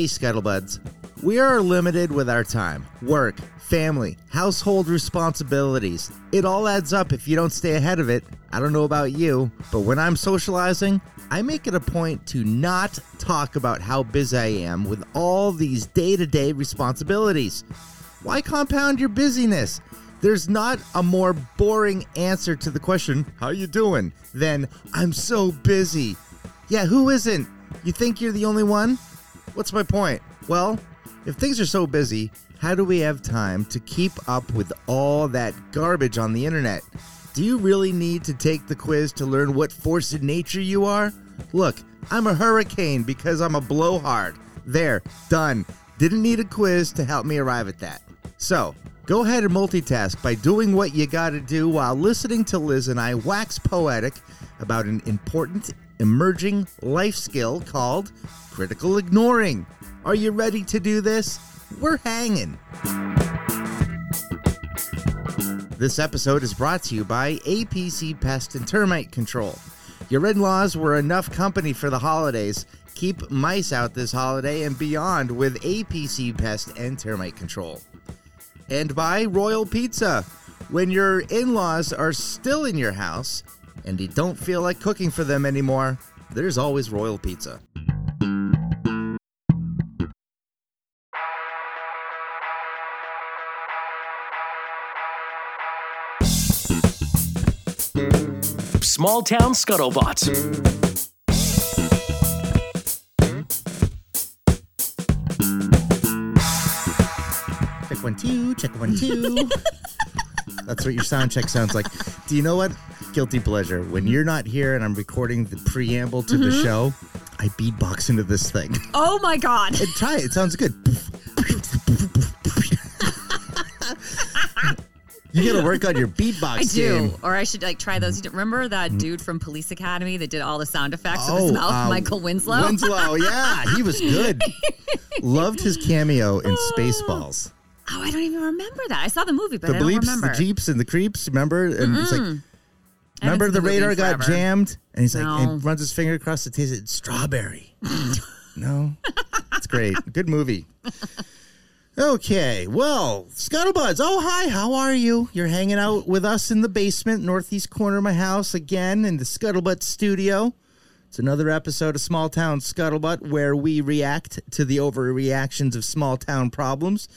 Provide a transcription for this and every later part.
Hey, Scuttlebuds. We are limited with our time, work, family, household responsibilities. It all adds up if you don't stay ahead of it. I don't know about you, but when I'm socializing, I make it a point to not talk about how busy I am with all these day to day responsibilities. Why compound your busyness? There's not a more boring answer to the question, how you doing, than I'm so busy. Yeah, who isn't? You think you're the only one? What's my point? Well, if things are so busy, how do we have time to keep up with all that garbage on the internet? Do you really need to take the quiz to learn what force in nature you are? Look, I'm a hurricane because I'm a blowhard. There, done. Didn't need a quiz to help me arrive at that. So, go ahead and multitask by doing what you gotta do while listening to Liz and I wax poetic about an important emerging life skill called critical ignoring. Are you ready to do this? We're hanging. This episode is brought to you by APC Pest and Termite Control. Your in laws were enough company for the holidays. Keep mice out this holiday and beyond with APC Pest and Termite Control. And by Royal Pizza. When your in laws are still in your house and you don't feel like cooking for them anymore, there's always Royal Pizza. Small Town Scuttlebutt. Check one, two, check one, two. That's what your sound check sounds like. Do you know what? Guilty pleasure. When you're not here and I'm recording the preamble to the mm-hmm. show, I beatbox into this thing. Oh my god. And try it. It sounds good. you gotta work on your beatbox I do. game. Or I should like try those. You don't- Remember that dude from Police Academy that did all the sound effects with Oh, his mouth? uh, Michael Winslow. Winslow, yeah, he was good. Loved his cameo in oh. Spaceballs. oh, I don't even remember that. I saw the movie, but The I don't bleeps, remember. the jeeps, and the creeps. Remember? And it's like, haven't remember the radar got jammed, and he's like, No. and runs his finger across the taste. It's strawberry. no, it's great. Good movie. Okay, well, Scuttlebuds. Oh, hi. How are you? You're hanging out with us in the basement, northeast corner of my house, again in the Scuttlebutt studio. It's another episode of Small Town Scuttlebutt where we react to the overreactions of small town problems.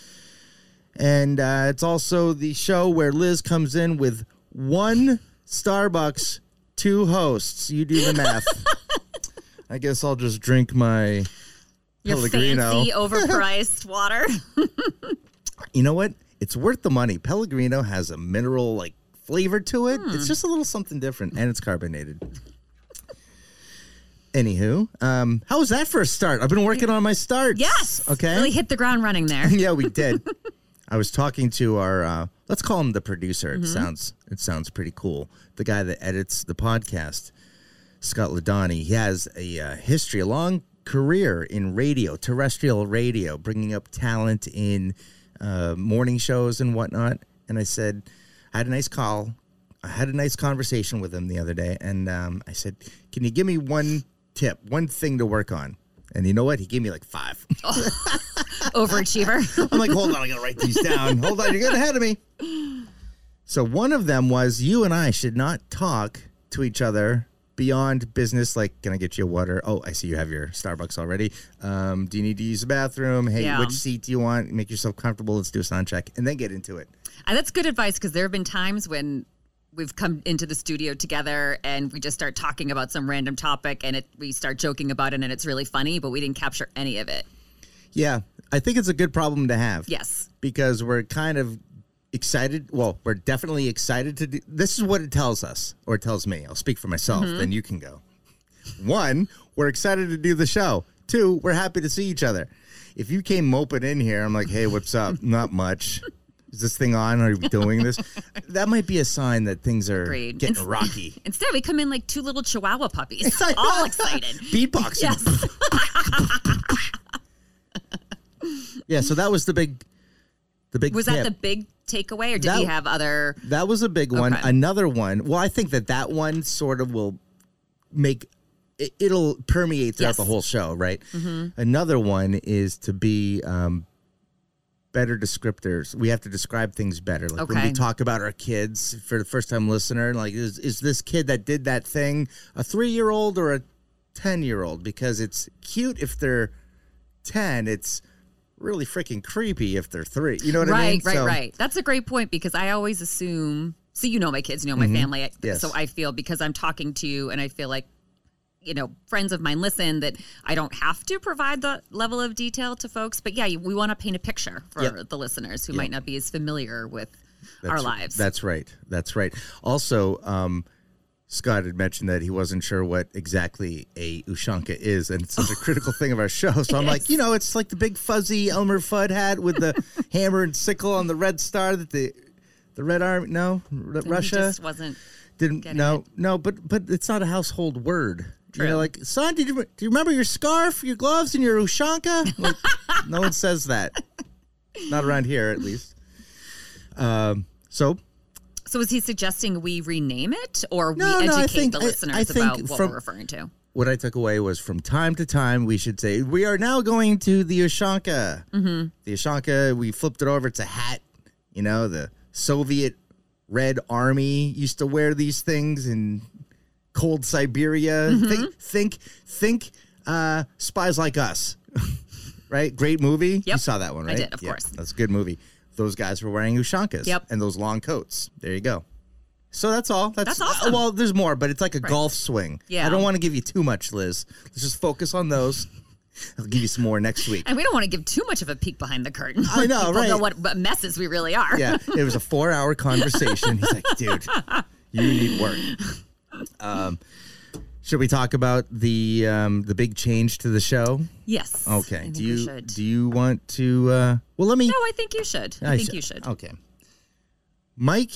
And uh, it's also the show where Liz comes in with one Starbucks, two hosts. You do the math. I guess I'll just drink my Your Pellegrino. fancy, overpriced water. You know what? It's worth the money. Pellegrino has a mineral like flavor to it. Hmm. It's just a little something different, and it's carbonated. Anywho, um, how was that for a start? I've been working on my starts. yes. Okay. Really hit the ground running there. yeah, we did. I was talking to our uh, let's call him the producer. It sounds it sounds pretty cool. The guy that edits the podcast, Scott Ladani. He has a uh, history, a long career in radio, terrestrial radio, bringing up talent in uh, morning shows and whatnot. And I said, I had a nice call. I had a nice conversation with him the other day, and um, I said, "Can you give me one tip, one thing to work on?" And you know what? He gave me like five. Overachiever. I'm like, hold on, I gotta write these down. Hold on, you're getting ahead of me. So one of them was you and I should not talk to each other beyond business. Like, can I get you a water? Oh, I see you have your Starbucks already. Um, do you need to use the bathroom? Hey, Yeah. which seat do you want? Make yourself comfortable. Let's do a sound check, and then get into it. And that's good advice because there have been times when we've come into the studio together and we just start talking about some random topic and it we start joking about it and it's really funny, but we didn't capture any of it. Yeah, I think it's a good problem to have. Yes. because we're kind of excited. Well, we're definitely excited to do. This is what it tells us, or it tells me. I'll speak for myself. Mm-hmm. Then you can go. One, we're excited to do the show. Two, we're happy to see each other. If you came moping in here, I'm like, hey, what's up? Not much. Is this thing on? Are we doing this? that might be a sign that things are Agreed. getting rocky. Instead, we come in like two little chihuahua puppies, all excited. Beatboxing. Yes. Yeah. So that was the big, the big. Was tip. that the big takeaway, or did That- you have other? That was a big one. Okay. Another one. Well, I think that that one sort of will make it, it'll permeate throughout Yes. the whole show, right? Another one is to be um, better descriptors. We have to describe things better. Like when we talk about our kids for the first time listener, like is is this kid that did that thing a three year old or a ten year old? Because it's cute if they're ten. It's really freaking creepy if they're three. You know what I mean? right, right, So- right. That's a great point because I always assume. So you know my kids, you know my family. Mm-hmm. Yes. So I feel because I'm talking to you, and I feel like you know friends of mine listen that I don't have to provide the level of detail to folks. But yeah, we want to paint a picture for Yep. the listeners who might not be as familiar with our lives. That's right. That's right. Also, um, Scott had mentioned that he wasn't sure what exactly a Ushanka is, and it's such a critical thing of our show. So I'm like, you know, it's like the big fuzzy Elmer Fudd hat with the hammer and sickle on the red star that the the Red Army. No, R- And he Russia just wasn't. didn't. No, it. no, but but it's not a household word. You True. know, like son, did you do you remember your scarf, your gloves, and your Ushanka? Like, no one says that. Not around here, at least. Um. So So is he suggesting we rename it, or No, we no, I educate think- the listeners I think about what from- we're referring to? what I took away was from time to time we should say we are now going to the Ushanka. Mm-hmm. The Ushanka, we flipped it over. It's a hat. You know, the Soviet Red Army used to wear these things in cold Siberia. Mm-hmm. Think, think, think. Uh, Spies like us, right? Great movie. You saw that one, right? I did, of course. That's a good movie. Those guys were wearing Ushankas. Yep. And those long coats. There you go. So that's all. That's, That's awesome. well, there's more, but it's like a golf swing. Yeah. I don't want to give you too much, Liz. Let's just focus on those. I'll give you some more next week. And we don't want to give too much of a peek behind the curtain. I know, right. know what, what messes we really are. Yeah, it was a four hour conversation. He's like, dude, you need work. Um, should we talk about the um, the big change to the show? Yes. Okay. I do you do you want to? Uh, well, let me. No, I think you should. I, think sh- you should. Okay. Mike,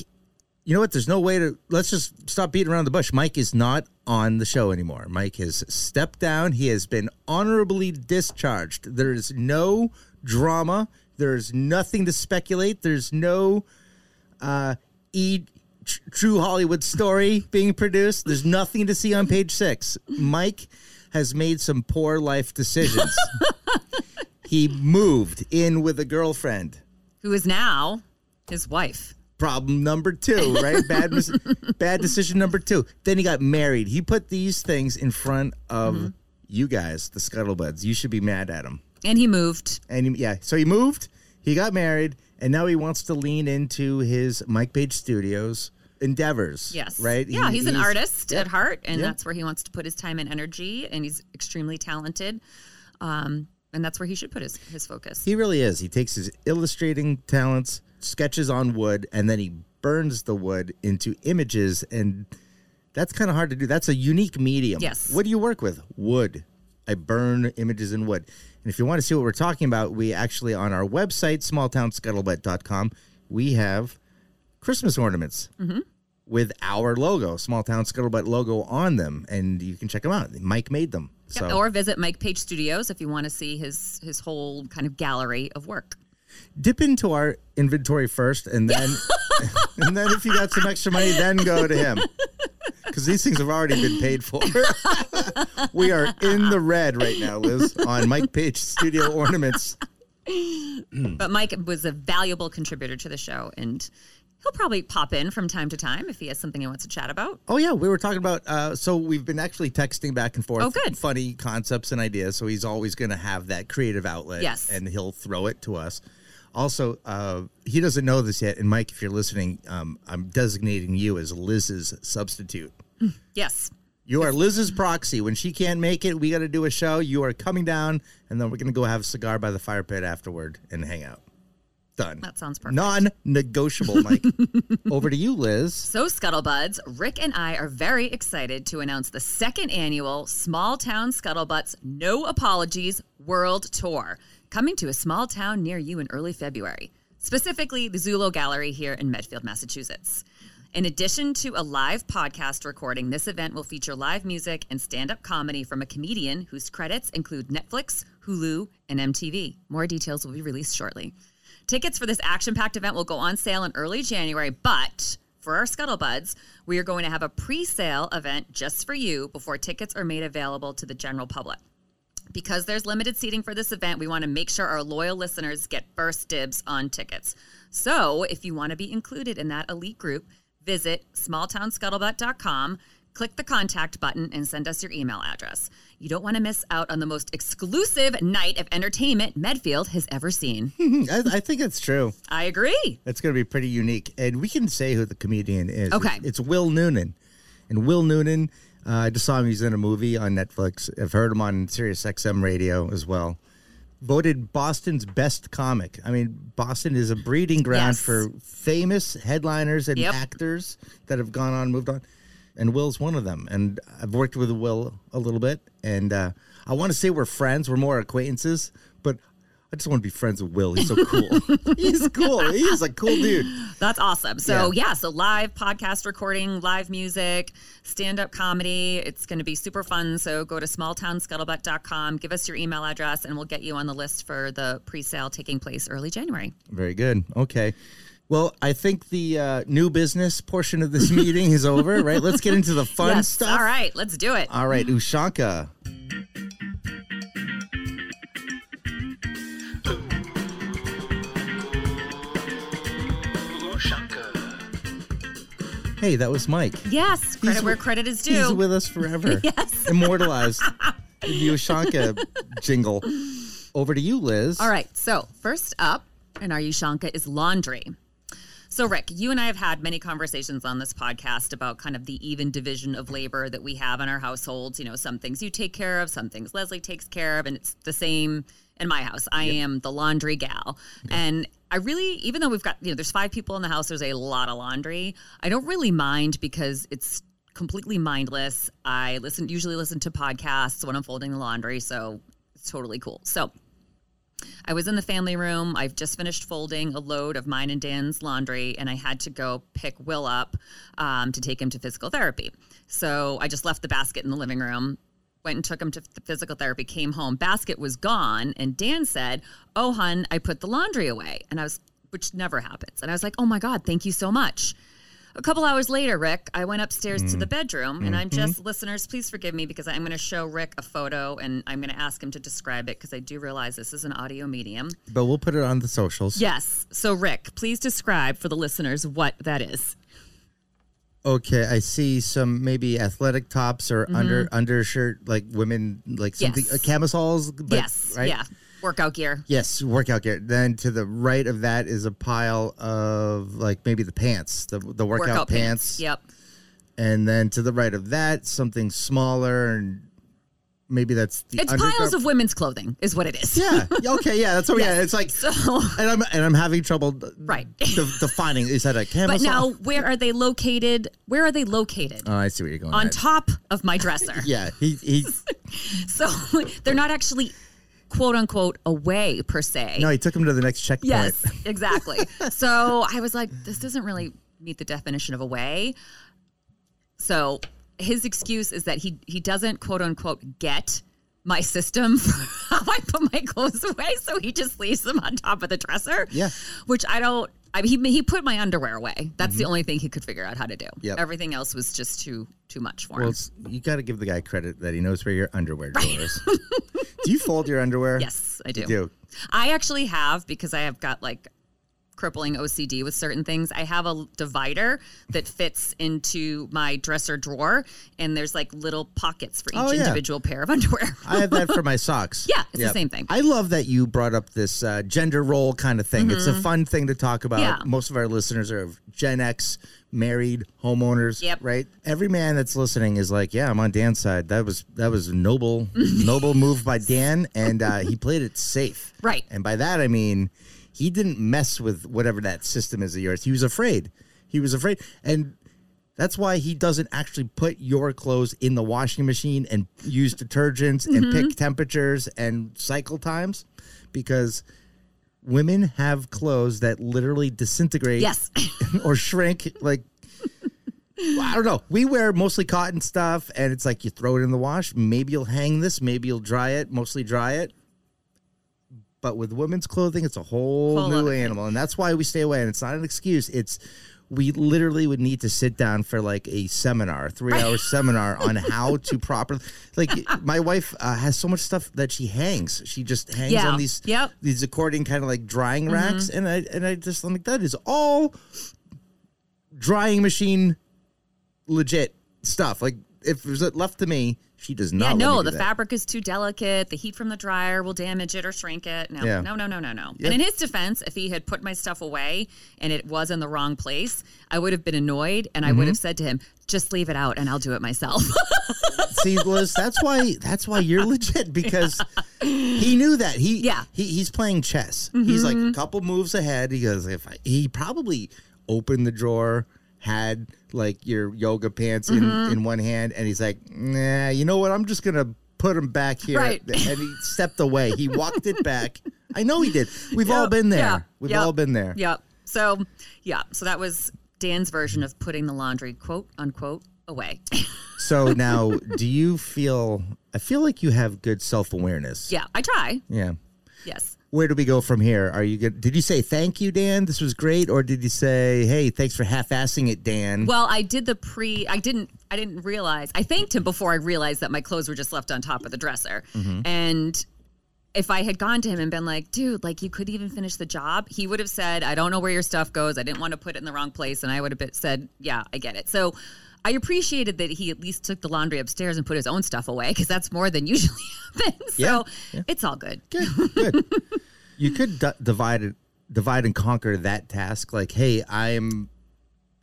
you know what? There's no way to. Let's just stop beating around the bush. Mike is not on the show anymore. Mike has stepped down. He has been honorably discharged. There is no drama. There's nothing to speculate. There's no uh, e tr- true Hollywood story being produced. There's nothing to see on page six. Mike has made some poor life decisions. he moved in with a girlfriend Who is now his wife. problem number two, right? Bad, mis- bad decision number two. Then he got married. He put these things in front of Mm-hmm. you guys, the scuttlebuds. You should be mad at him. And he moved. And he, yeah, so he moved. He got married, and now he wants to lean into his Mike Page Studios endeavors. Yes. right. Yeah, He- he's an artist Yep. at heart, and Yep. that's where he wants to put his time and energy, and he's extremely talented. Um, and that's where he should put his, his focus. He really is. He takes his illustrating talents, sketches on wood, and then he burns the wood into images. And that's kind of hard to do. That's a unique medium. Yes. What do you work with? Wood. I burn images in wood. And if you want to see what we're talking about, we actually, on our website, smalltownscuttlebutt.com, we have Christmas ornaments mm-hmm. with our logo, Small Town Scuttlebutt logo on them. And you can check them out. Mike made them. Yeah, So or visit Mike Page Studios if you want to see his his whole kind of gallery of work. dip into our inventory first and then and then if you got some extra money then go to him because these things have already been paid for we are in the red right now liz on mike page studio ornaments But Mike was a valuable contributor to the show, and he'll probably pop in from time to time if he has something he wants to chat about. oh yeah we were talking about uh, so we've been actually texting back and forth Oh, good. funny concepts and ideas so he's always going to have that creative outlet Yes. and he'll throw it to us also uh, he doesn't know this yet and mike if you're listening um, i'm designating you as liz's substitute Yes. You are Liz's proxy. When she can't make it, we got to do a show. You are coming down, and then we're going to go have a cigar by the fire pit afterward and hang out. Done. That sounds perfect. Non negotiable, Mike. Over to you, Liz. So, Scuttlebuds, Rick and I are very excited to announce the second annual Small Town Scuttlebutts No Apologies World Tour, coming to a small town near you in early February, specifically the Zullo Gallery here in Medfield, Massachusetts. In addition to a live podcast recording, this event will feature live music and stand up comedy from a comedian whose credits include Netflix, Hulu, and MTV. More details will be released shortly. Tickets for this action packed event will go on sale in early January, but for our Scuttlebuds, we are going to have a pre sale event just for you before tickets are made available to the general public. Because there's limited seating for this event, we want to make sure our loyal listeners get first dibs on tickets. So if you want to be included in that elite group, visit smalltownscuttlebutt.com, click the contact button, and send us your email address. You don't want to miss out on the most exclusive night of entertainment Medfield has ever seen. I, I think it's true. I agree. It's going to be pretty unique, and we can say who the comedian is. Okay. it's Will Noonan, and Will Noonan. Uh, I just saw him. He's in a movie on Netflix. I've heard him on Sirius XM radio as well. Voted Boston's best comic. I mean, Boston is a breeding ground Yes. for famous headliners and Yep. actors that have gone on, moved on, and Will's one of them. And I've worked with Will a little bit, and uh, I want to say we're friends. We're more acquaintances, but I just want to be friends with Will. He's so cool. He's cool. He is a cool dude. That's awesome. So, Yeah. yeah, so live podcast recording, live music, stand up comedy. It's going to be super fun. So, go to smalltownscuttlebutt.com, give us your email address, and we'll get you on the list for the pre sale taking place early January. Very good. Okay. Well, I think the uh, new business portion of this meeting is over, right? Let's get into the fun Yes. stuff. All right, let's do it. All right, Ushanka. Hey, that was Mike. yes, credit He's where credit is due. He's with us forever. Yes. Immortalized. the Ushanka jingle. Over to you, Liz. All right. So, first up in our Ushanka is laundry. So, Rick, you and I have had many conversations on this podcast about kind of the even division of labor that we have in our households. You know, some things you take care of, some things Leslie takes care of, and it's the same in my house. I am the laundry gal. And I really, even though we've got, you know, there's five people in the house, there's a lot of laundry. I don't really mind because it's completely mindless. I listen, usually listen to podcasts when I'm folding the laundry. So, it's totally cool. So, I was in the family room. I've just finished folding a load of mine and Dan's laundry, and I had to go pick Will up um, to take him to physical therapy. So I just left the basket in the living room, went and took him to the physical therapy, came home. Basket was gone, and Dan said, Oh, hun, I put the laundry away. And I was, which never happens. And I was like, Oh my God, thank you so much. A couple hours later, Rick, I went upstairs to the bedroom and I'm just, listeners, please forgive me because I'm going to show Rick a photo and I'm going to ask him to describe it because I do realize this is an audio medium. But we'll put it on the socials. Yes. So, Rick, please describe for the listeners what that is. Okay, I see some maybe athletic tops or under undershirt, like women, like something Mm-hmm. Yes. uh, camisoles. But, yes. right? Yeah. Workout gear. Yes, workout gear. Then to the right of that is a pile of like maybe the pants, the the workout, pants. Yep. And then to the right of that, something smaller and maybe that's the It's piles of women's clothing, is what it is. Yeah. Okay. Yeah. That's what. Yeah. It's like. So, And I'm and I'm having trouble. Right. de- defining. Is that a but now, where are they located? Where are they located? Oh, I see where you're going. On at. top of my dresser. Yeah. He he's So they're not actually quote unquote away per se. no. He took him to the next checkpoint. Yes, exactly. so I was like, this doesn't really meet the definition of away. So his excuse is that he he doesn't quote unquote get my system for how I put my clothes away, so he just leaves them on top of the dresser. Yeah. which I don't. I mean, he he put my underwear away. That's the only thing he could figure out how to do. Mm-hmm. Yep. Everything else was just too too much for Well, him. you got to give the guy credit that he knows where your underwear drawer is. do you fold your underwear? Yes, I do. You do. I actually have because I have got like crippling OCD with certain things. I have a divider that fits into my dresser drawer, and there's like little pockets for each Oh, yeah. individual pair of underwear. I have that for my socks. Yeah, it's the same thing. I love that you brought up this uh, gender role kind of thing. It's a fun thing to talk about. Mm-hmm. Yeah. Most of our listeners are of Gen X, married, homeowners. Yep. Right. Every man that's listening is like, "Yeah, I'm on Dan's side. That was that was noble, noble move by Dan, and uh, he played it safe. Right. And by that I mean he didn't mess with whatever that system is of yours. He was afraid. He was afraid, and that's why he doesn't actually put your clothes in the washing machine and use detergents and Mm-hmm. pick temperatures and cycle times because women have clothes that literally disintegrate yes, or shrink like well, I don't know. We wear mostly cotton stuff and it's like you throw it in the wash, maybe you'll hang this, maybe you'll dry it, mostly dry it. But with women's clothing, it's a whole, Whole new other thing. animal, and that's why we stay away. And it's not an excuse. It's we literally would need to sit down for like a seminar, three hour seminar on how to properly. Like my wife uh, has so much stuff that she hangs. She just hangs Yeah. on these Yep. Mm-hmm. these accordion kind of like drying racks, and I and I just I'm like that is all drying machine legit stuff. Like if it was left to me, she does not. Yeah, no, the that. fabric is too delicate. The heat from the dryer will damage it or shrink it. No, Yeah. no, no, no, no, no. Yeah. And in his defense, if he had put my stuff away and it was in the wrong place, I would have been annoyed and I Mm-hmm. would have said to him, just leave it out and I'll do it myself. See, Liz, that's why that's why you're legit because he knew that he Yeah. Mm-hmm. he, he's playing chess. He's like a couple moves ahead. He goes if I, he probably opened the drawer, had like your yoga pants in Mm-hmm. in one hand, and he's like, nah, you know what? I'm just gonna put them back here. Right. And he stepped away. He walked it back. I know he did. We've all been there. Yeah. We've Yep. all been there. Yep. So, yeah. So that was Dan's version of putting the laundry, quote unquote, away. So now, do you feel? I feel like you have good self awareness. yeah, I try. Yeah. Yes. Where do we go from here? Are you good? Did you say thank you, Dan? This was great, or did you say, hey, thanks for half-assing it, Dan? Well, I did the pre. I didn't. I didn't realize. I thanked him before I realized that my clothes were just left on top of the dresser. Mm-hmm. And if I had gone to him and been like, "Dude, like you could even finish the job," he would have said, "I don't know where your stuff goes. I didn't want to put it in the wrong place," and I would have said, "Yeah, I get it." So. I appreciated that he at least took the laundry upstairs and put his own stuff away because that's more than usually happens. So Yeah. it's all good. good, good. you could d- divide it, divide and conquer that task. Like, hey, I'm,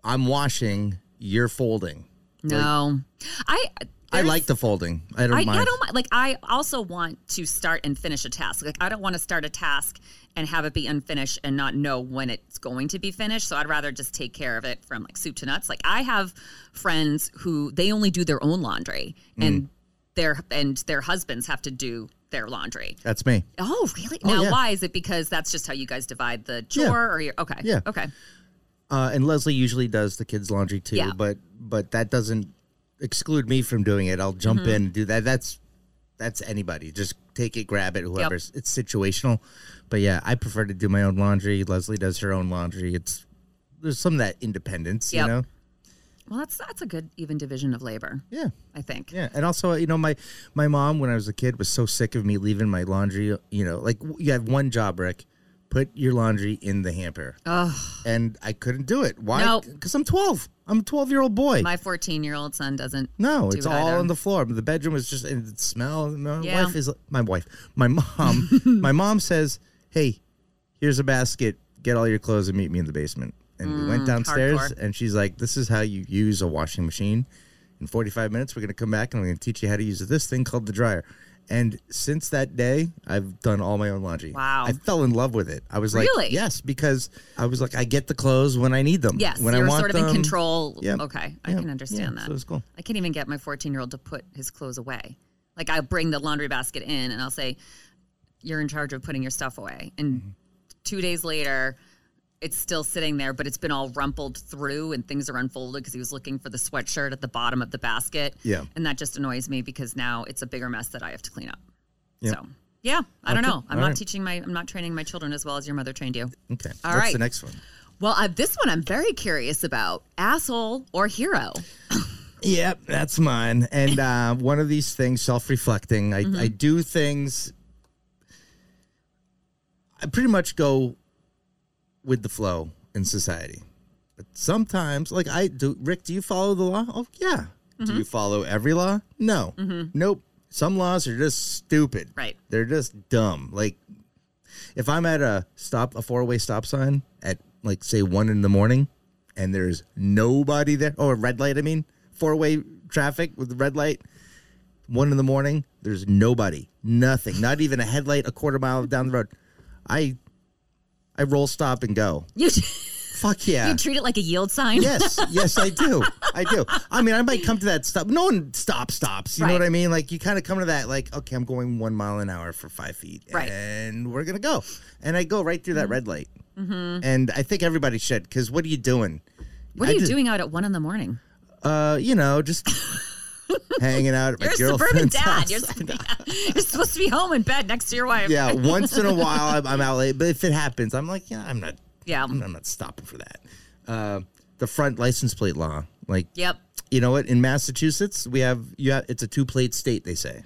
I'm washing, you're folding. No, I. I like the folding. I don't I, mind. I don't mind. Like, I also want to start and finish a task. Like, I don't want to start a task and have it be unfinished and not know when it's going to be finished. So I'd rather just take care of it from like soup to nuts. Like, I have friends who they only do their own laundry, Mm. and their and their husbands have to do their laundry. That's me. Oh, really? Oh, now, yeah. why is it? Because that's just how you guys divide the chore, Yeah. or you're okay? Yeah. Okay. Uh, and Leslie usually does the kids' laundry too, Yeah. but but that doesn't exclude me from doing it. I'll jump Mm-hmm. in and do that. That's that's anybody. Just take it, grab it, whoever's. It's situational. But yeah, I prefer to do my own laundry. Leslie does her own laundry. It's there's some of that independence, Yep. you know. Well, that's that's a good even division of labor. Yeah. I think. Yeah, and also, you know, my my mom when I was a kid was so sick of me leaving my laundry. You know, like you have one job, Rick, put your laundry in the hamper, Oh, and I couldn't do it. Why? Nope. Because I'm 12. I'm a 12 year old boy. my 14 year old son doesn't. No, do it's it all either. on the floor. The bedroom is just and the smell. My Yeah. wife is my wife. My mom. my mom says, "Hey, here's a basket. Get all your clothes and meet me in the basement." And we went downstairs, Mm, hardcore. and she's like, "This is how you use a washing machine. In 45 minutes, we're going to come back and we're going to teach you how to use this thing called the dryer." And since that day, I've done all my own laundry. Wow. I fell in love with it. I was like, Really? yes, because I was like, I get the clothes when I need them. Yes, when you're I want sort of in control. Yeah. Okay, I Yeah. can understand Yeah, that. so it's cool. I can't even get my 14 year old to put his clothes away. Like I bring the laundry basket in and I'll say, "You're in charge of putting your stuff away." And Mm-hmm. two days later, it's still sitting there, but it's been all rumpled through and things are unfolded because he was looking for the sweatshirt at the bottom of the basket. Yeah. and that just annoys me because now it's a bigger mess that I have to clean up. Yeah. So. Yeah, I don't know. I'm All not right. teaching my, I'm not training my children as well as your mother trained you. Okay. All What's right. the next one? Well, uh, this one I'm very curious about. Asshole or hero? Yep, that's mine. And uh, one of these things, self-reflecting. I, Mm-hmm. I do things. I pretty much go with the flow in society, but sometimes, like I do. Rick, do you follow the law? Oh yeah. Mm-hmm. Do you follow every law? No. Nope. Some laws are just stupid. Right. They're just dumb. Like if I'm at a stop, a four-way stop sign at like say one in the morning, and there's nobody there, or a red light, I mean, four-way traffic with the red light, one in the morning, there's nobody, nothing, not even a headlight a quarter mile down the road. I, I roll, stop, and go. You, Fuck yeah. you treat it like a yield sign? Yes, yes, I do. I do. I mean, I might come to that stop. No one stop stops. You know what I mean? Like you kind of come to that, like, okay, I'm going one mile an hour for five feet, Right. and we're gonna go. And I go right through that red light. Mm-hmm. And I think everybody should, because what are you doing? What are I you just- doing out at one in the morning? Uh, you know, just hanging out at my You're girlfriend's dad. house. You're, you're supposed to be home in bed next to your wife. yeah, once in a while I'm, I'm out late, but if it happens, I'm like, yeah, I'm not Yeah. I'm not stopping for that. Uh, the front license plate law. Like, Yep. you know what? In Massachusetts, we have you have it's a two plate state. They say.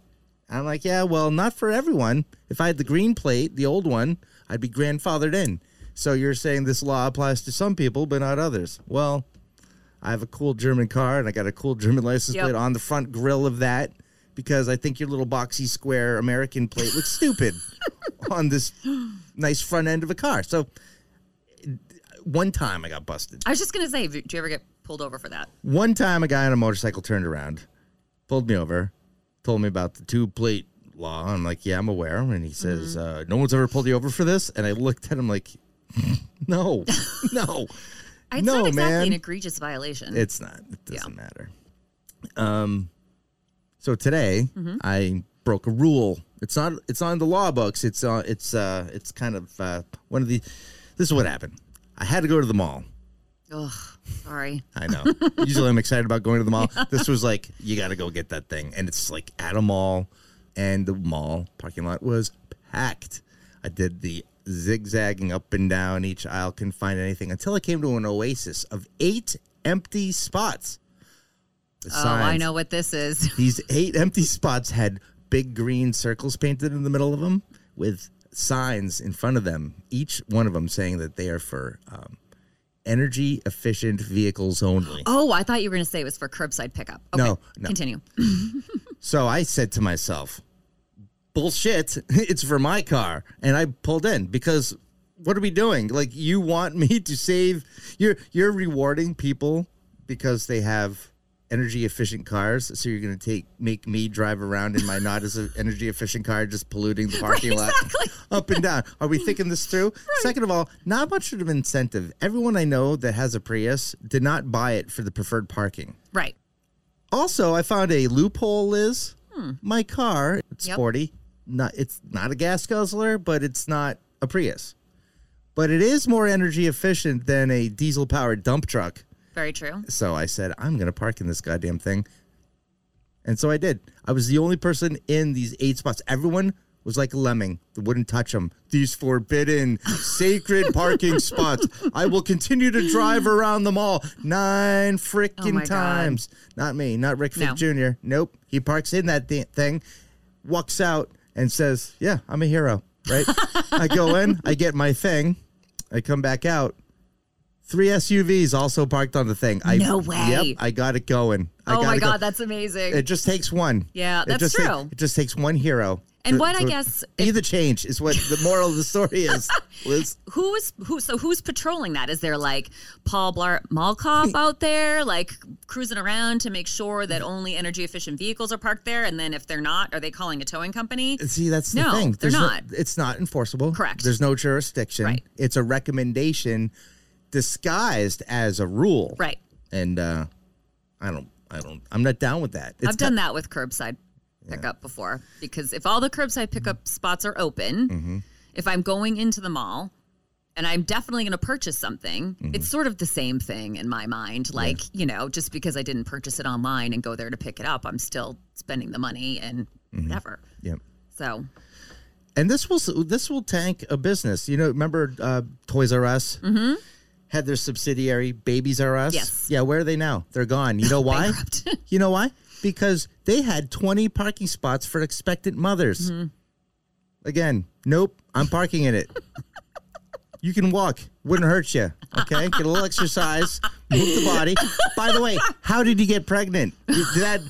I'm like, yeah, well, not for everyone. If I had the green plate, the old one, I'd be grandfathered in. So you're saying this law applies to some people, but not others. Well, I have a cool German car, and I got a cool German license Yep. plate on the front grill of that because I think your little boxy square American plate looks stupid on this nice front end of a car. So one time I got busted. I was just gonna say, do you ever get pulled over for that? One time, a guy on a motorcycle turned around, pulled me over, told me about the two plate law. I'm like, yeah, I'm aware. And he says, uh, no one's ever pulled you over for this. And I looked at him like, no, no, It's No, not exactly man. an egregious violation. it's not. It doesn't matter. Um, so today I broke a rule. It's not. It's on the law books. It's uh. It's uh. It's kind of uh. One of the. This is what happened. I had to go to the mall. Ugh, sorry. I know. Usually I'm excited about going to the mall. This was like, you got to go get that thing. And it's like at a mall, and the mall parking lot was packed. I did the zigzagging up and down each aisle, couldn't find anything until I came to an oasis of eight empty spots. The Oh, I know what this is. These eight empty spots had big green circles painted in the middle of them with signs in front of them, each one of them saying that they are for um, energy efficient vehicles only. Oh, I thought you were going to say it was for curbside pickup. Okay, No, no. Continue. So I said to myself, bullshit, it's for my car. And I pulled in because what are we doing? Like you want me to save you're you're rewarding people because they have energy efficient cars. So you're gonna take make me drive around in my not as energy efficient car, just polluting the parking lot exactly. up and down. Are we thinking this through? Second of all, not much of an incentive. Everyone I know that has a Prius did not buy it for the preferred parking. Right. Also, I found a loophole, Liz. Hmm. My car, it's Yep. sporty. Not it's not a gas guzzler, but it's not a Prius. But it is more energy efficient than a diesel powered dump truck. Very true. So I said, I'm gonna park in this goddamn thing. And so I did. I was the only person in these eight spots. Everyone was like a lemming. They wouldn't touch them. These forbidden, sacred parking spots. I will continue to drive around the mall nine freaking oh God. times. Not me, not Rick Fick No. Jr. Nope. He parks in that thi- thing, walks out, and says, Yeah, I'm a hero. Right? I go in, I get my thing, I come back out. Three SUVs also parked on the thing. I, No way. Yep, I got it going. I oh my it go- God, that's amazing. It just takes one. Yeah, It that's just take- true. it just takes one hero. And to- what I guess be the change is what the moral of the story is. Liz. who is who? So who's patrolling that? Is there like Paul Blart Mall Cop out there, like cruising around to make sure that only energy efficient vehicles are parked there? And then if they're not, are they calling a towing company? See, that's the No, thing. they're There's no- not. it's not enforceable. Correct. There's no jurisdiction. Right. It's a recommendation disguised as a rule. Right. And uh, I don't. I don't. I'm not down with that. It's I've done that with curbside pickup before because if all the curbside pickup spots are open, Mm-hmm. if I'm going into the mall and I'm definitely going to purchase something, Mm-hmm. it's sort of the same thing in my mind. Like, you know, just because I didn't purchase it online and go there to pick it up, I'm still spending the money and Mm-hmm. whatever. Yep. So, And this will this will tank a business. You know, remember uh, Toys R Us mm-hmm. had their subsidiary Babies R Us. Yes. Yeah, where are they now? They're gone. You know why? You know why? Because they had 20 parking spots for expectant mothers. Mm-hmm. Again, nope. I'm parking in it. You can walk. Wouldn't hurt you. Okay. Get a little exercise. Move the body. By the way, how did you get pregnant? Did that?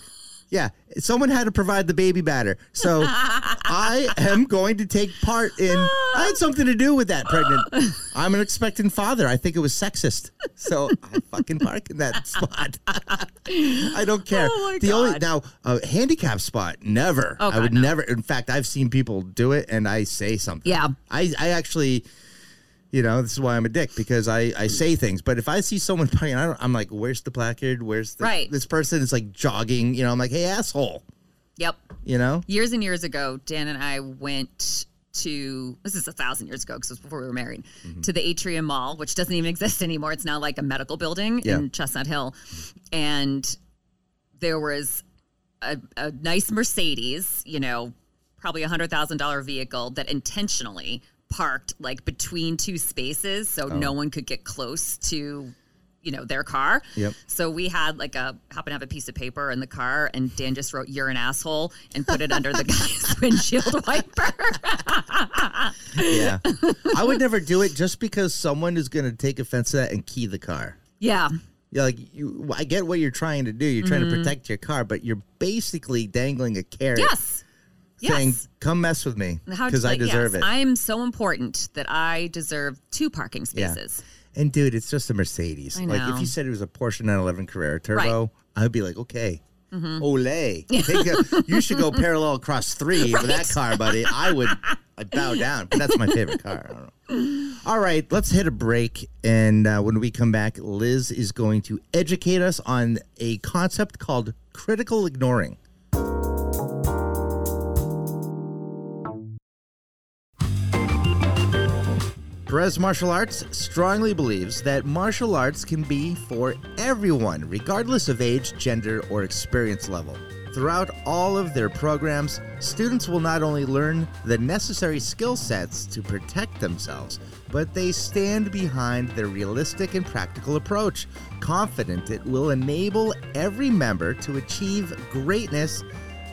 Yeah. Someone had to provide the baby batter. So I am going to take part in. I had something to do with that pregnant. I'm an expectant father. I think it was sexist. So I fucking park in that spot. I don't care. Oh, the only now a handicap spot. Never. Oh, I would no. never. In fact, I've seen people do it, and I say something. Yeah. I I actually. You know, this is why I'm a dick because I, I say things. But if I see someone playing, I don't, I'm like, where's the placard? Where's the, Right. this person is like jogging? You know, I'm like, hey, asshole. yep. You know, Years and years ago, Dan and I went to this is a thousand years ago because it was before we were married Mm-hmm. to the Atrium Mall, which doesn't even exist anymore. It's now like a medical building Yeah. in Chestnut Hill, and there was a, a nice Mercedes, you know, probably a hundred thousand dollar vehicle that intentionally parked like between two spaces so Oh. no one could get close to you know, their car. Yep. So we had like a happen to have a piece of paper in the car, and Dan just wrote "you're an asshole" and put it under the guy's windshield wiper. Yeah. I would never do it just because someone is going to take offense to that and key the car. yeah. Yeah, like you, I get what you're trying to do. You're trying to mm-hmm. protect your car, but you're basically dangling a carrot, Yes. Saying, Yes. "Come mess with me because I deserve yes, it." I am so important that I deserve two parking Yeah. spaces. and dude, it's just a Mercedes. Like if you said it was a Porsche 911 Carrera Turbo, Right. Mm-hmm. I'd be like, okay. Ole, Take a, you should go parallel across three with that car, buddy. I would, I bow down, but that's my favorite car. I don't know. All right, let's hit a break, and uh, when we come back, Liz is going to educate us on a concept called critical ignoring. Perez Martial Arts strongly believes that martial arts can be for everyone, regardless of age, gender, or experience level. Throughout all of their programs, students will not only learn the necessary skill sets to protect themselves, but they stand behind their realistic and practical approach, confident it will enable every member to achieve greatness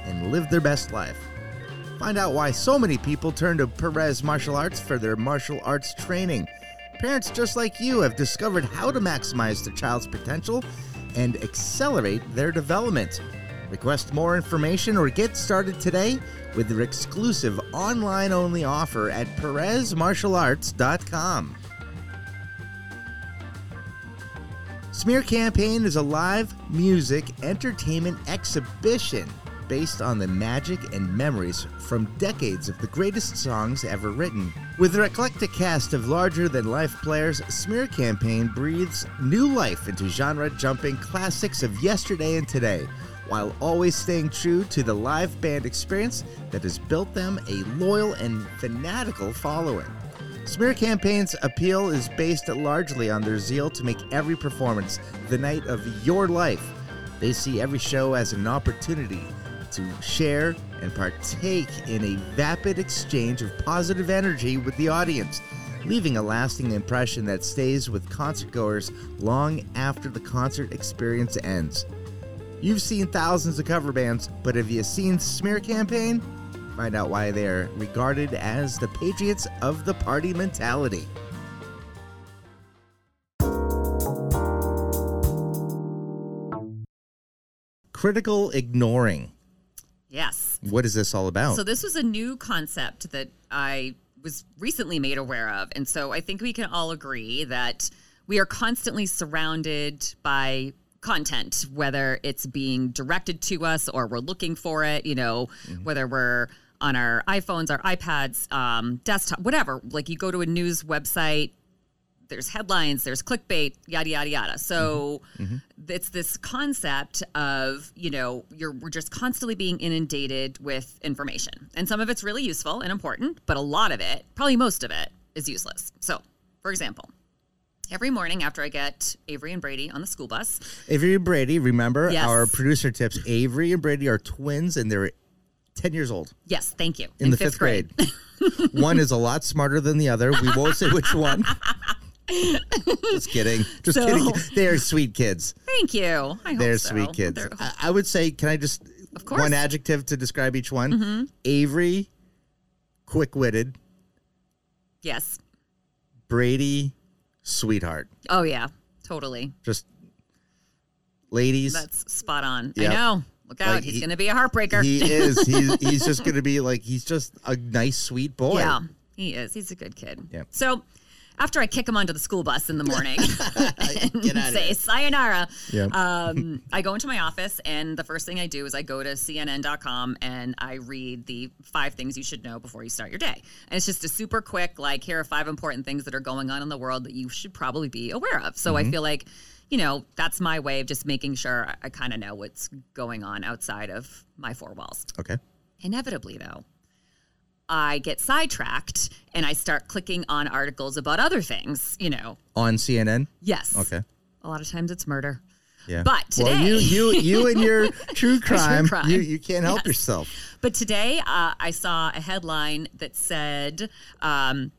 and live their best life. Find out why so many people turn to Perez Martial Arts for their martial arts training. Parents just like you have discovered how to maximize their child's potential and accelerate their development. Request more information or get started today with their exclusive online only offer at PerezMartialArts.com. Smear Campaign is a live music entertainment exhibition based on the magic and memories from decades of the greatest songs ever written. With their eclectic cast of larger than life players, Smear Campaign breathes new life into genre jumping classics of yesterday and today, while always staying true to the live band experience that has built them a loyal and fanatical following. Smear Campaign's appeal is based largely on their zeal to make every performance the night of your life. They see every show as an opportunity to share and partake in a vapid exchange of positive energy with the audience, leaving a lasting impression that stays with concertgoers long after the concert experience ends. You've seen thousands of cover bands, but have you seen Smear Campaign? Find out why they are regarded as the patriots of the party mentality. Critical ignoring. Yes. What is this all about? So this was a new concept that I was recently made aware of. And so I think we can all agree that we are constantly surrounded by content, whether it's being directed to us or we're looking for it, you know, whether we're on our iPhones, our iPads, um, desktop, whatever. Like you go to a news website, there's headlines, there's clickbait, yada yada yada. So mm-hmm. Mm-hmm. it's this concept of you know you're we're just constantly being inundated with information, and some of it's really useful and important, but a lot of it, probably most of it, is useless. So, for example. Every morning after I get Avery and Brady on the school bus, Avery and Brady, remember Yes. our producer tips. Avery and Brady are twins and they're 10 years old yes, thank you. in, the fifth, grade. one is a lot smarter than the other. We won't say which one. Just kidding. Just So- kidding. They are sweet kids. Thank you. I They're so. sweet kids. They're- I, I would say, can I just Of course. Mm-hmm. one adjective to describe each one? Avery, quick witted. yes. Brady, sweetheart. Oh yeah. Totally. Just ladies. That's spot on. Yep. I know. Look out. Like, He's he- to be a heartbreaker. he is. He's, he's just going to be like, he's just a nice, sweet boy. Yeah, he is. He's a good kid. Yeah. So after I kick him onto the school bus in the morning and Get say here. sayonara, Yeah. um, I go into my office and the first thing I do is I go to CNN.com and I read the five things you should know before you start your day. And it's just a super quick, like, here are five important things that are going on in the world that you should probably be aware of. So Mm-hmm. I feel like, you know, that's my way of just making sure I, I kind of know what's going on outside of my four walls. Okay. Inevitably, though, I get sidetracked and I start clicking on articles about other things, you know. On CNN. Yes. Okay. A lot of times it's murder. Yeah. But well, you you you and your true crime, crime. You, you can't help Yes. yourself. But today uh, I saw a headline that said um,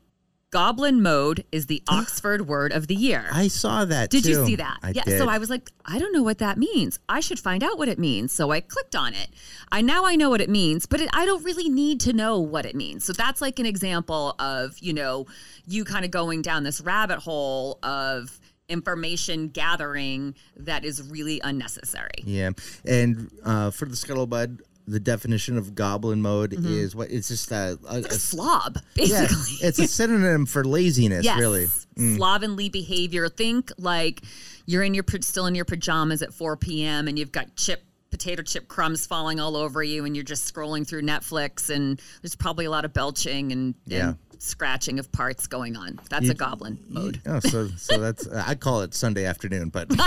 Goblin mode is the Oxford word of the year. I saw that. Did you see that? I yeah. did. So I was like, I don't know what that means. I should find out what it means. So I clicked on it. I now I know what it means, but it, I don't really need to know what it means. So that's like an example of you know you kind of going down this rabbit hole of information gathering that is really unnecessary. Yeah, and uh, for the scuttlebutt, the definition of goblin mode is what? It's just a, a, Like a a- slob, yeah, basically. it's a synonym for laziness, yes. really. Mm. Slovenly behavior. Think like you're in your still in your pajamas at 4 p.m. and you've got chip potato chip crumbs falling all over you and you're just scrolling through Netflix and there's probably a lot of belching and, Yeah. Scratching of parts going on. That's a goblin mode. Oh, so so that's I call it Sunday afternoon, but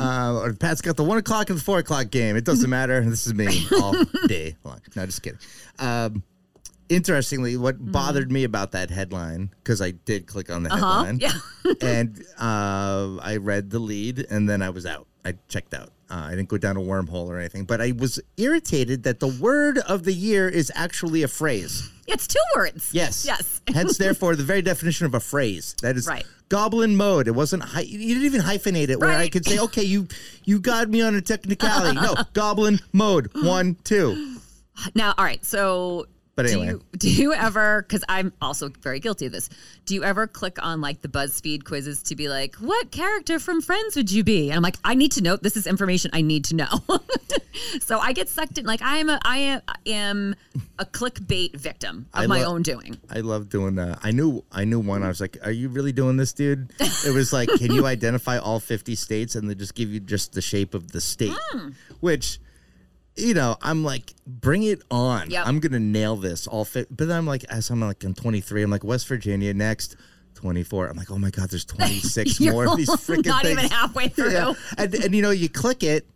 uh, Pat's got the one o'clock and the four o'clock game. It doesn't matter. This is me all day long. No, just kidding. Um, interestingly, what bothered me about that headline because I did click on the Huh? headline, Yeah. and uh, I read the lead, and then I was out. I checked out. Uh, I didn't go down a wormhole or anything, but I was irritated that the word of the year is actually a phrase. it's two words. Yes. Yes. Hence, therefore, the very definition of a phrase. That is Right. goblin mode. It wasn't. Hy- you didn't even hyphenate it where I could say, okay, you you got me on a technicality. no, goblin mode. One, two. Now, all right. So, But do you, do you ever? Because I'm also very guilty of this. Do you ever click on like the BuzzFeed quizzes to be like, "What character from Friends would you be?" And I'm like, I need to know. This is information I need to know. so I get sucked in. Like I am a I am, I am a clickbait victim of I my lo- own doing. I love doing that. I knew I knew one. I was like, "Are you really doing this, dude?" It was like, "Can you identify all fifty states?" And they just give you just the shape of the state, Hmm. which. You know, I'm like, bring it on. Yep. I'm gonna nail this all fit. But then I'm like, as I'm like, I'm 23. I'm like, West Virginia next, 24. I'm like, oh my god, there's 26 more of these freaking not things. even halfway through. Yeah. And, and you know, you click it,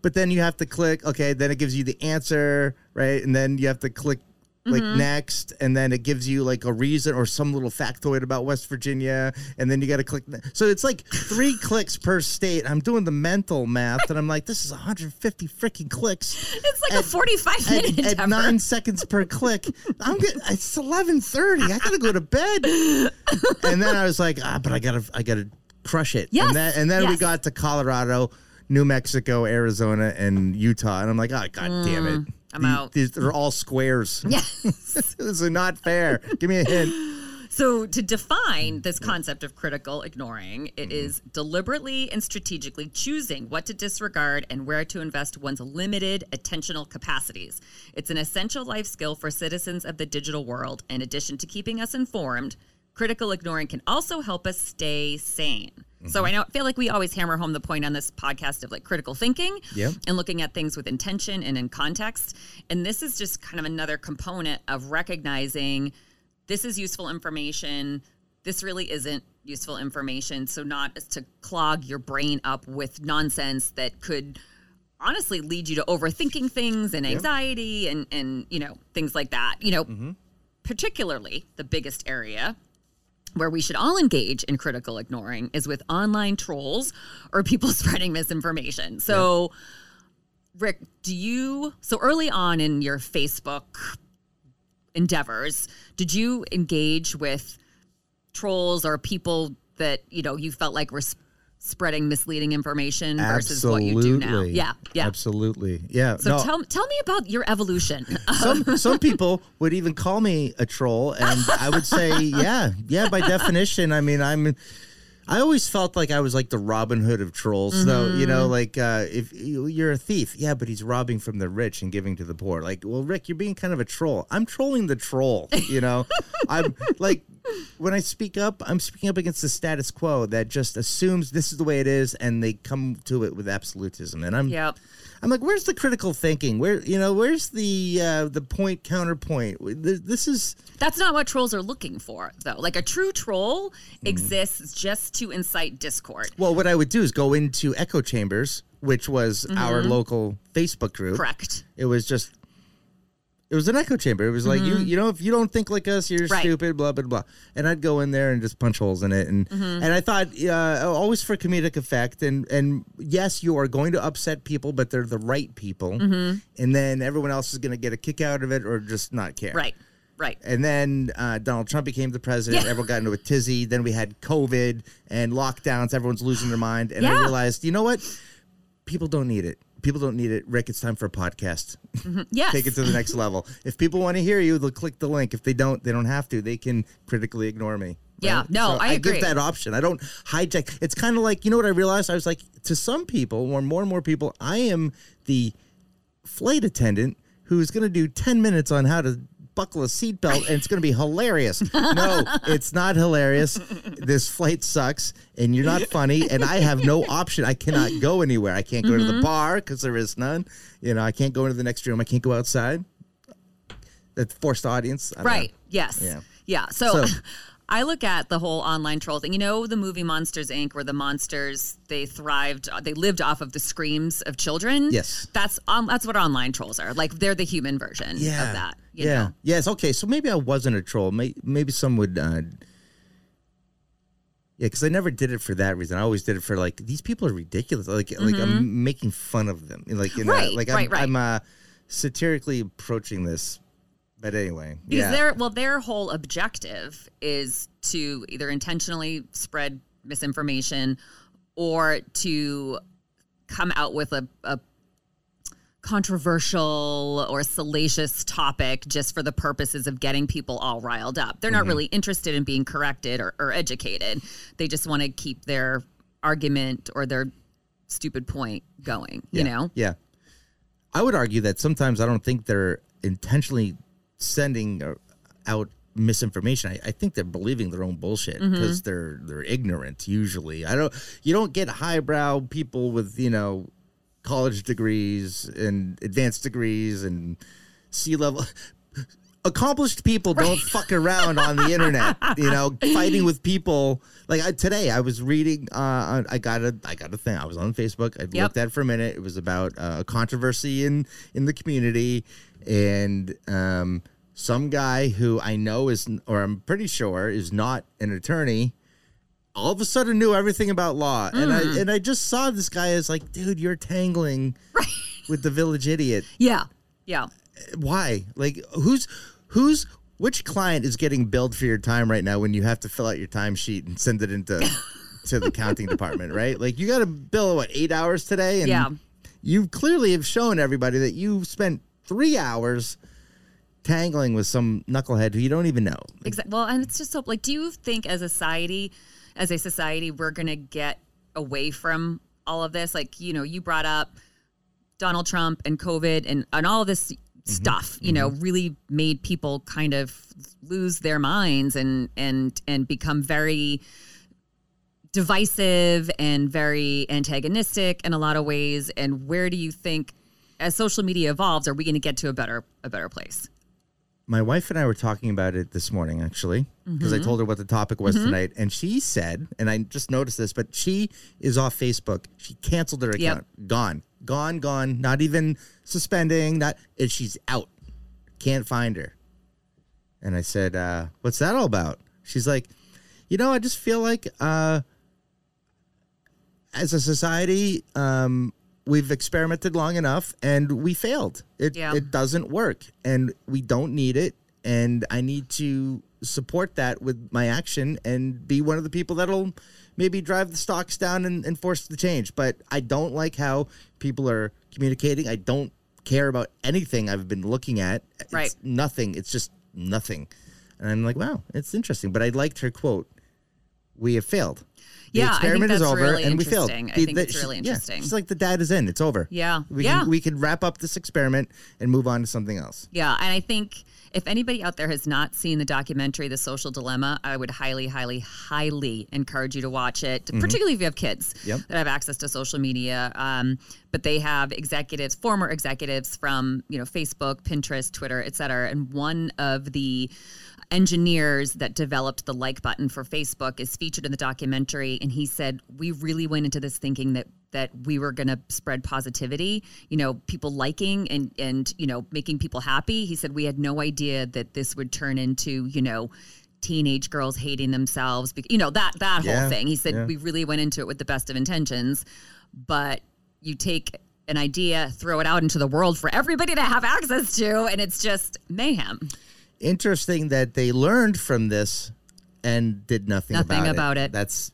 but then you have to click, okay, then it gives you the answer, right? And then you have to click like Mm-hmm. next, and then it gives you like a reason or some little factoid about West Virginia, and then you got to click. ne- So it's like three clicks per state. I'm doing the mental math, and I'm like, this is 150 freaking clicks. It's like a 45 minute At, at nine seconds per click, I'm good. It's eleven thirty. I gotta go to bed. And then I was like, ah, but I gotta, I gotta crush it. Yes, And then, and then we got to Colorado, New Mexico, Arizona, and Utah, and I'm like, oh god damn it. Mm, I'm The- out. These they're all squares. Yes. this is not fair. Give me a hint. So, to define this concept of critical ignoring, it Mm-hmm. is deliberately and strategically choosing what to disregard and where to invest one's limited attentional capacities. It's an essential life skill for citizens of the digital world. In addition to keeping us informed, critical ignoring can also help us stay sane. Mm-hmm. So I know feel like we always hammer home the point on this podcast of like critical thinking Yep. and looking at things with intention and in context. And this is just kind of another component of recognizing this is useful information. This really isn't useful information. So, not to clog your brain up with nonsense that could honestly lead you to overthinking things and anxiety and, and, you know, things like that. You know, particularly the biggest area where we should all engage in critical ignoring is with online trolls or people spreading misinformation. So, Rick, do you so early on in your Facebook endeavors, did you engage with trolls or people that you know you felt like were sp- spreading misleading information versus what you do now? Yeah, yeah. Absolutely. Yeah. So No, tell tell me about your evolution. some some people would even call me a troll, and I would say, yeah, yeah. By definition, I mean, I'm. I always felt like I was like the Robin Hood of trolls, though. You know, like uh, if you're a thief, yeah, but he's robbing from the rich and giving to the poor. Like, well, Rick, you're being kind of a troll. I'm trolling the troll. You know, I'm like when I speak up, I'm speaking up against the status quo that just assumes this is the way it is, and they come to it with absolutism. And I'm, Yep. I'm like, where's the critical thinking? Where you know, where's the uh, the point counterpoint? This is That's not what trolls are looking for, though. Like a true troll Mm. exists just to incite discord. well, what I would do is go into echo chambers, which was our local Facebook group. Correct. It was just. It was an echo chamber. It was like you, you know, if you don't think like us, you're Right. stupid. Blah blah blah. And I'd go in there and just punch holes in it, and and I thought uh, always for comedic effect. And and yes, you are going to upset people, but they're the right people, and then everyone else is going to get a kick out of it or just not care. Right. Right. And then uh, Donald Trump became the president. Yeah. Everyone got into a tizzy. Then we had COVID and lockdowns. Everyone's losing their mind. And I realized, you know what? People don't need it. People don't need it. Rick, it's time for a podcast. Mm-hmm. Yeah, Take it to the next level. If people want to hear you, they'll click the link. If they don't, they don't have to. They can critically ignore me. Yeah, no, I agree. give that option. I don't hijack. It's kind of like you know what I realized. I was like to some people, or more and more people, I am the flight attendant who's going to do ten minutes on how to buckle a seatbelt, and it's going to be hilarious. no, it's not hilarious. This flight sucks, and you're not funny, and I have no option. I cannot go anywhere. I can't go to Mm-hmm. the bar because there is none. You know, I can't go into the next room. I can't go outside. The forced audience. Don't know. Right. Yes. Yeah. Yeah. So, So- I look at the whole online troll thing. You know, the movie Monsters Inc., where the monsters they thrived, they lived off of the screams of children. Yes. That's um, that's what online trolls are. Like they're the human version of that. Yeah. Know? Yes. Okay. So maybe I wasn't a troll. Maybe some would. Uh, yeah, because I never did it for that reason. I always did it for like these people are ridiculous. Like like I'm making fun of them. Like you know, Mm-hmm. Right, like I'm, right, right. I'm uh, satirically approaching this. But anyway, Because yeah. their well, their whole objective is to either intentionally spread misinformation or to come out with a, a controversial or salacious topic just for the purposes of getting people all riled up. They're Mm-hmm. not really interested in being corrected or, or educated. They just want to keep their argument or their stupid point going, you yeah. know? Yeah. I would argue that sometimes I don't think they're intentionally sending uh, out misinformation. I, I think they're believing their own bullshit Mm-hmm. because they're they're ignorant. Usually, I don't. You don't get highbrow people with you know college degrees and advanced degrees and C-level. Accomplished people don't fuck around on the internet, you know, fighting with people. Like I, today, I was reading. Uh, I got a, I got a thing. I was on Facebook. I looked at it for a minute. It was about uh, a controversy in in the community, and um, some guy who I know is, or I'm pretty sure is not an attorney, all of a sudden knew everything about law, and I mm. and I just saw this guy as like, dude, you're tangling with the village idiot. Yeah. Yeah. Why? Like, who's who's which client is getting billed for your time right now when you have to fill out your timesheet and send it into to the accounting department, right? Like, you got to bill what eight hours today, and Yeah. you clearly have shown everybody that you spent three hours tangling with some knucklehead who you don't even know. Exactly. Well, and it's just so like, do you think as a society, as a society, we're gonna get away from all of this? Like, you know, you brought up Donald Trump and COVID and and all this mm-hmm. stuff. You know, mm-hmm. really made people kind of lose their minds and and and become very divisive and very antagonistic in a lot of ways. And where do you think, as social media evolves, are we going to get to a better a better place? My wife and I were talking about it this morning, actually, because I told her what the topic was tonight, and she said, and I just noticed this, but she is off Facebook. She canceled her account, gone, gone, gone. Not even suspending. Not, and she's out. Can't find her. And I said, uh, "What's that all about?" She's like, "You know, I just feel like." Uh, as a society, um, we've experimented long enough and we failed. It Yeah. it doesn't work, and we don't need it. And I need to support that with my action and be one of the people that'll maybe drive the stocks down and, and force the change. But I don't like how people are communicating. I don't care about anything I've been looking at. It's Right. nothing. It's just nothing. And I'm like, wow, it's interesting. But I liked her quote. We have failed. The Yeah, I think experiment is over, really and we failed. I The- think the- it's really yeah, interesting. she's like the dad is in. It's over. Yeah. we Yeah. can we can wrap up this experiment and move on to something else. Yeah, and I think if anybody out there has not seen the documentary The Social Dilemma, I would highly, highly, highly encourage you to watch it, particularly if you have kids Mm-hmm. Yep. that have access to social media. Um, but they have executives, former executives from you know Facebook, Pinterest, Twitter, et cetera. And one of the engineers that developed the like button for Facebook is featured in the documentary and he said we really went into this thinking that that we were going to spread positivity you know people liking and and you know making people happy. He said we had no idea that this would turn into you know teenage girls hating themselves bec- you know that that Yeah, whole thing. He said yeah. we really went into it with the best of intentions but you take an idea throw it out into the world for everybody to have access to and it's just mayhem interesting that they learned from this and did nothing, Nothing about, about it. it. That's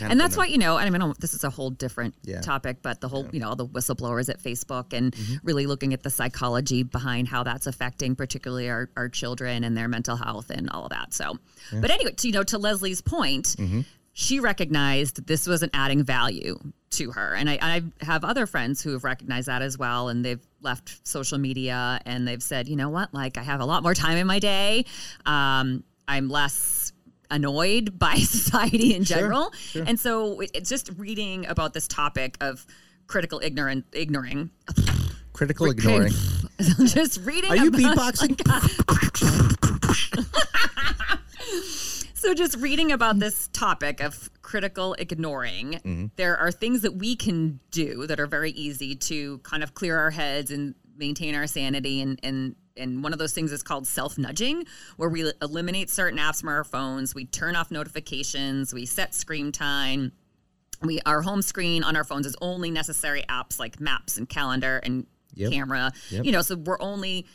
and that's why you know, and I mean, this is a whole different Yeah. topic, but the whole, you know, all the whistleblowers at Facebook and Mm-hmm. really looking at the psychology behind how that's affecting, particularly our, our children and their mental health and all of that. So, but anyway, to, you know, to Leslie's point, Mm-hmm. she recognized that this wasn't adding value to her, and I, I have other friends who have recognized that as well, and they've left social media and they've said, you know what, like I have a lot more time in my day, um, I'm less annoyed by society in general. And so it's just reading about this topic of critical ignorant ignoring. critical ignoring. just reading Are you beatboxing? So just reading about this topic of critical ignoring, Mm-hmm. there are things that we can do that are very easy to kind of clear our heads and maintain our sanity and and and one of those things is called self nudging, where we eliminate certain apps from our phones, we turn off notifications, we set screen time. We our home screen on our phones is only necessary apps like maps and calendar and Yep. camera. Yep. You know, so we're only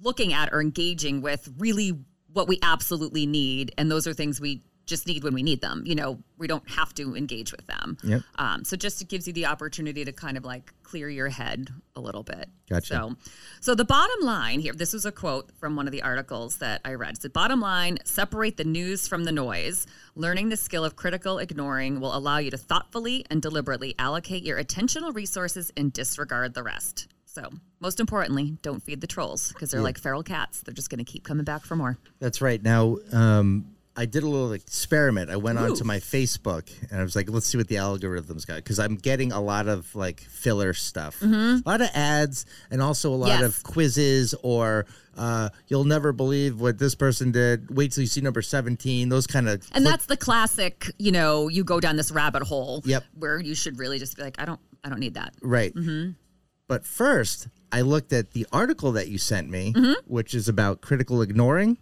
looking at or engaging with really what we absolutely need and those are things we just need when we need them. You know we don't have to engage with them. Yep. um, so just it gives you the opportunity to kind of like clear your head a little bit. Gotcha. so so the bottom line here this was a quote from one of the articles that i read. The bottom line separate the news from the noise. Learning the skill of critical ignoring will allow you to thoughtfully and deliberately allocate your attentional resources and disregard the rest so most importantly don't feed the trolls because they're like feral cats they're just going to keep coming back for more That's right. Now, um, I did a little experiment. I went onto my Facebook and I was like, let's see what the algorithms got because I'm getting a lot of like filler stuff, a lot of ads, and also a lot Mm-hmm. Yes. of quizzes or uh, you'll never believe what this person did. Wait till you see number 17. Those kind of and that's the classic you know you go down this rabbit hole Yep. where you should really just be like i don't i don't need that Right. Mm-hmm. But first, I looked at the article that you sent me, Mm-hmm. which is about critical ignoring.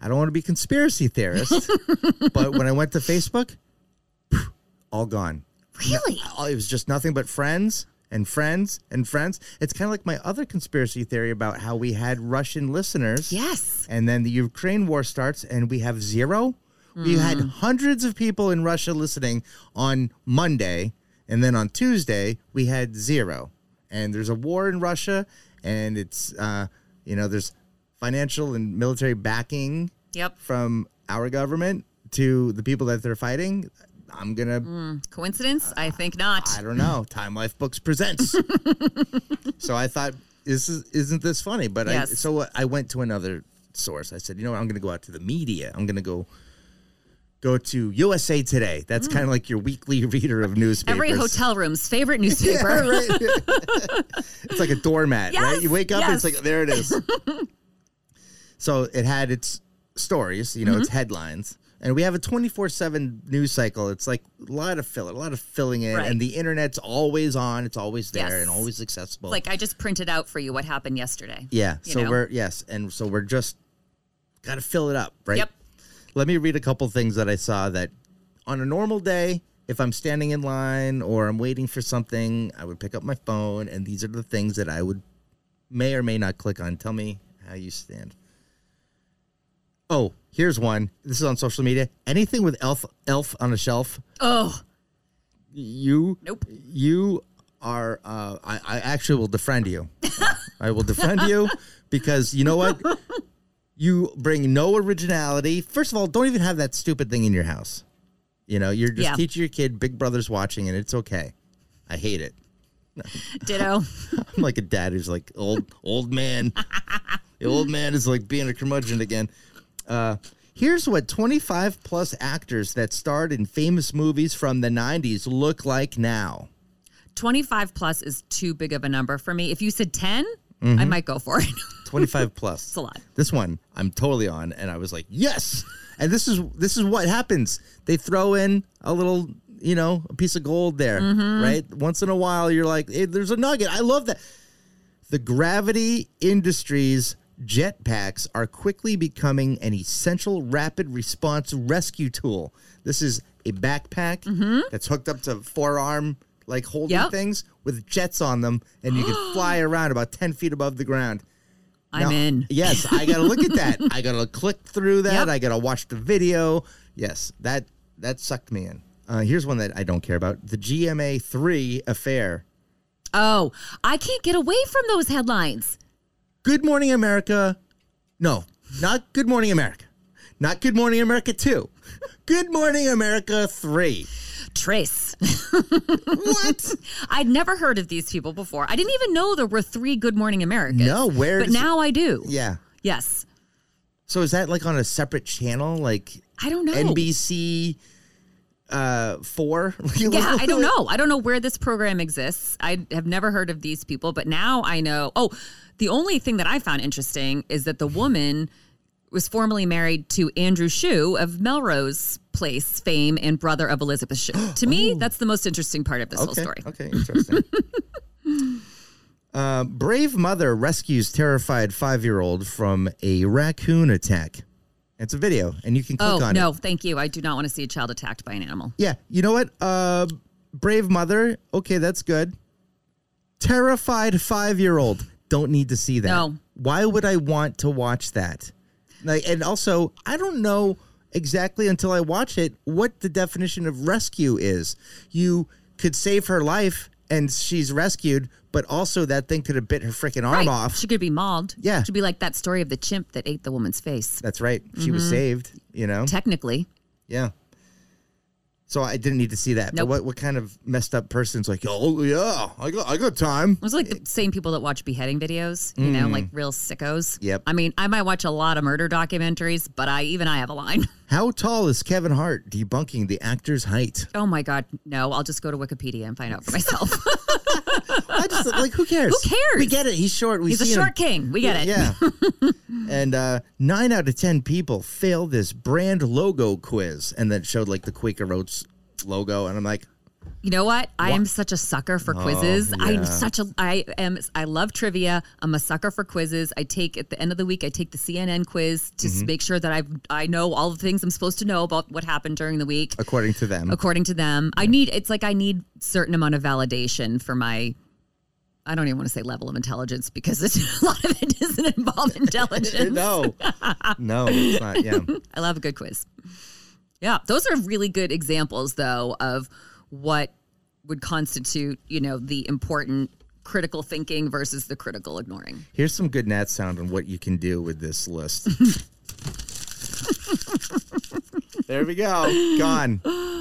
I don't want to be conspiracy theorist, but when I went to Facebook, all gone. really It was just nothing but friends and friends and friends. It's kind of like my other conspiracy theory about how we had Russian listeners. yes And then the Ukraine war starts and we have zero. We had Mm. hundreds of people in Russia listening on Monday. And then on Tuesday, we had zero. And there's a war in Russia. And it's, uh, you know, there's financial and military backing yep from our government to the people that they're fighting. I'm going to coincidence i think not I don't know. Time Life Books presents. so I thought, this is, isn't this funny? But I, so I went to another source. I said, you know what? I'm going to go out to the media. I'm going to go go to USA Today. That's kind of like your weekly reader of newspapers. every hotel room's favorite newspaper Right? it's like a doormat, right? You wake up and it's like there it is. so it had its stories, you know, its Mm-hmm. headlines. And we have a 24/7 news cycle. It's like a lot of filler, a lot of filling in Right. and the internet's always on, it's always there Yes. and always accessible. like i just printed out for you what happened yesterday yeah, so know? we're yes, and so we're just got to fill it up, right? Yep. Let me read a couple things that I saw that on a normal day, if I'm standing in line or I'm waiting for something, I would pick up my phone, and these are the things that I would may or may not click on. Tell me how you stand. Oh, here's one. This is on social media. Anything with elf elf on a shelf, oh you Nope. you are uh, I, I actually will defriend you. I will defriend you because you know what? You bring no originality. First of all, don't even have that stupid thing in your house. You know, you're just Yeah. teaching your kid Big Brother's watching and it's okay. I hate it. ditto I'm like a dad who's like old old man. the old man is like being a curmudgeon again. Uh, here's what 25 plus actors that starred in famous movies from the 90s look like now. 25 plus is too big of a number for me if you said 10 Mm-hmm. i might go for it 25 plus. it's a lot This one I'm totally on, and I was like, yes. And this is this is what happens. They throw in a little, you know, a piece of gold there, Mm-hmm. right? Once in a while, you're like, hey, there's a nugget. I love that. The Gravity Industries jetpacks are quickly becoming an essential rapid response rescue tool. This is a backpack that's hooked up to forearm like holding Mm-hmm. Yep. things with jets on them, and you can fly around about ten feet above the ground. I'm in. Yes, I gotta look at that. I gotta click through that. Yep. I gotta watch the video. Yes, that that sucked me in. Uh, here's one that I don't care about: the GMA three affair. Oh, I can't get away from those headlines. Good Morning America. No, not Good Morning America. Not Good Morning America two. Good Morning America three. Trace. What? I'd never heard of these people before. I didn't even know there were three Good Morning Americans. No, where But now I do. yeah. Yes. So is that like on a separate channel, like I don't know. NBC uh four? Yeah, I don't know. I don't know where this program exists. I have never heard of these people, but now I know. Oh, the only thing that I found interesting is that the woman was formerly married to Andrew Shue of Melrose Place fame and brother of Elizabeth Shue. to me, that's the most interesting part of this whole Oh. Story. Okay, interesting. uh, brave mother rescues terrified five year old from a raccoon attack. It's a video, and you can click Oh, on no, it. No, thank you. I do not want to see a child attacked by an animal. Yeah, you know what? Uh, brave mother. Okay, that's good. Terrified five year old. Don't need to see that. No. Why would I want to watch that? Like, and also, I don't know exactly until I watch it what the definition of rescue is. You could save her life and she's rescued, but also that thing could have bit her freaking arm Right. off. She could be mauled. Yeah. She'd be like that story of the chimp that ate the woman's face. That's right. She was Mm-hmm. saved. You know. Technically. Yeah. So I didn't need to see that. Nope. But what what kind of messed up person's like, oh yeah, I got I got time. It was like the same people that watch beheading videos, you know, like real sickos. Mm. Yep. I mean, I might watch a lot of murder documentaries, but I even I have a line. How tall is Kevin Hart debunking the actor's height? Oh my God, no! I'll just go to Wikipedia and find out for myself. I just like who cares? Who cares? We get it. He's short. We He's a short king. We get it. Yeah. and uh, nine out of ten people fail this brand logo quiz, and then showed like the Quaker Oats logo, and I'm like, You know what? I am such a sucker for quizzes. Oh, yeah. I'm such a I am I love trivia. I'm a sucker for quizzes. I take at the end of the week I take the CNN quiz to Mm-hmm. make sure that I I know all the things I'm supposed to know about what happened during the week. according to them, according to them. I need it's like I need certain amount of validation for my I don't even want to say level of intelligence because it's, a lot of it doesn't involve intelligence. no, no, it's not. Yeah. I love a good quiz. Yeah, those are really good examples though of what would constitute, you know, the important critical thinking versus the critical ignoring. Here's some good nat sound on what you can do with this list. there we go. Gone.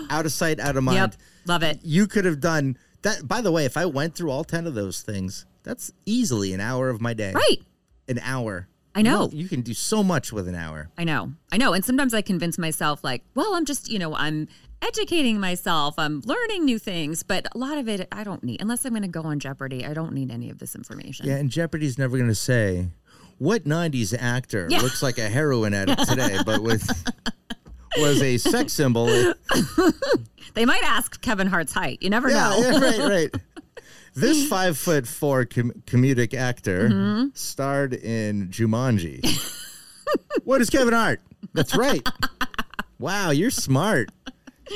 Out of sight, out of mind. Yep, love it. You could have done that. By the way, if I went through all 10 of those things, that's easily an hour of my day. Right. An hour. I know. You, you can do so much with an hour. I know. I know. And sometimes I convince myself, like, well, I'm just, you know, I'm educating myself, I'm learning new things, but a lot of it I don't need. Unless I'm going to go on Jeopardy, I don't need any of this information. Yeah, and Jeopardy's never going to say, what 90s actor Yeah. looks like a heroin addict today, but with. Was a sex symbol. They might ask Kevin Hart's height. You never Yeah, know. yeah, right, right. This five foot four com- comedic actor Mm-hmm. starred in Jumanji. what is Kevin Hart? That's right. Wow, you're smart.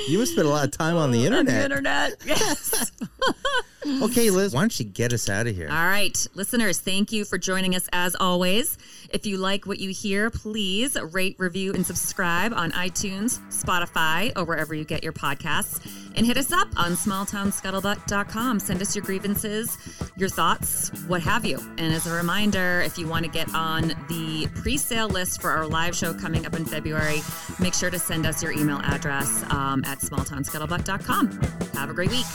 You must spend a lot of time on the On the internet. internet. Yes. Okay, Liz, why don't you get us out of here? All right, listeners, thank you for joining us as always. If you like what you hear, please rate, review, and subscribe on iTunes, Spotify, or wherever you get your podcasts. And hit us up on smalltownscuttlebutt.com. Send us your grievances, your thoughts, what have you. And as a reminder, if you want to get on the pre sale list for our live show coming up in February, make sure to send us your email address um, at smalltownscuttlebutt.com. Have a great week.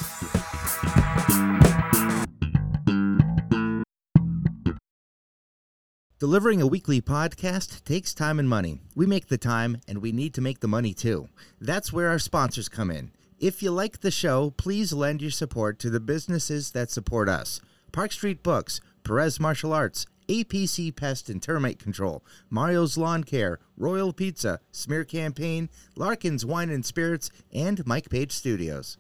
Delivering a weekly podcast takes time and money. We make the time, and we need to make the money too. That's where our sponsors come in. If you like the show, please lend your support to the businesses that support us Park Street Books, Perez Martial Arts, APC Pest and Termite Control, Mario's Lawn Care, Royal Pizza, Smear Campaign, Larkin's Wine and Spirits, and Mike Page Studios.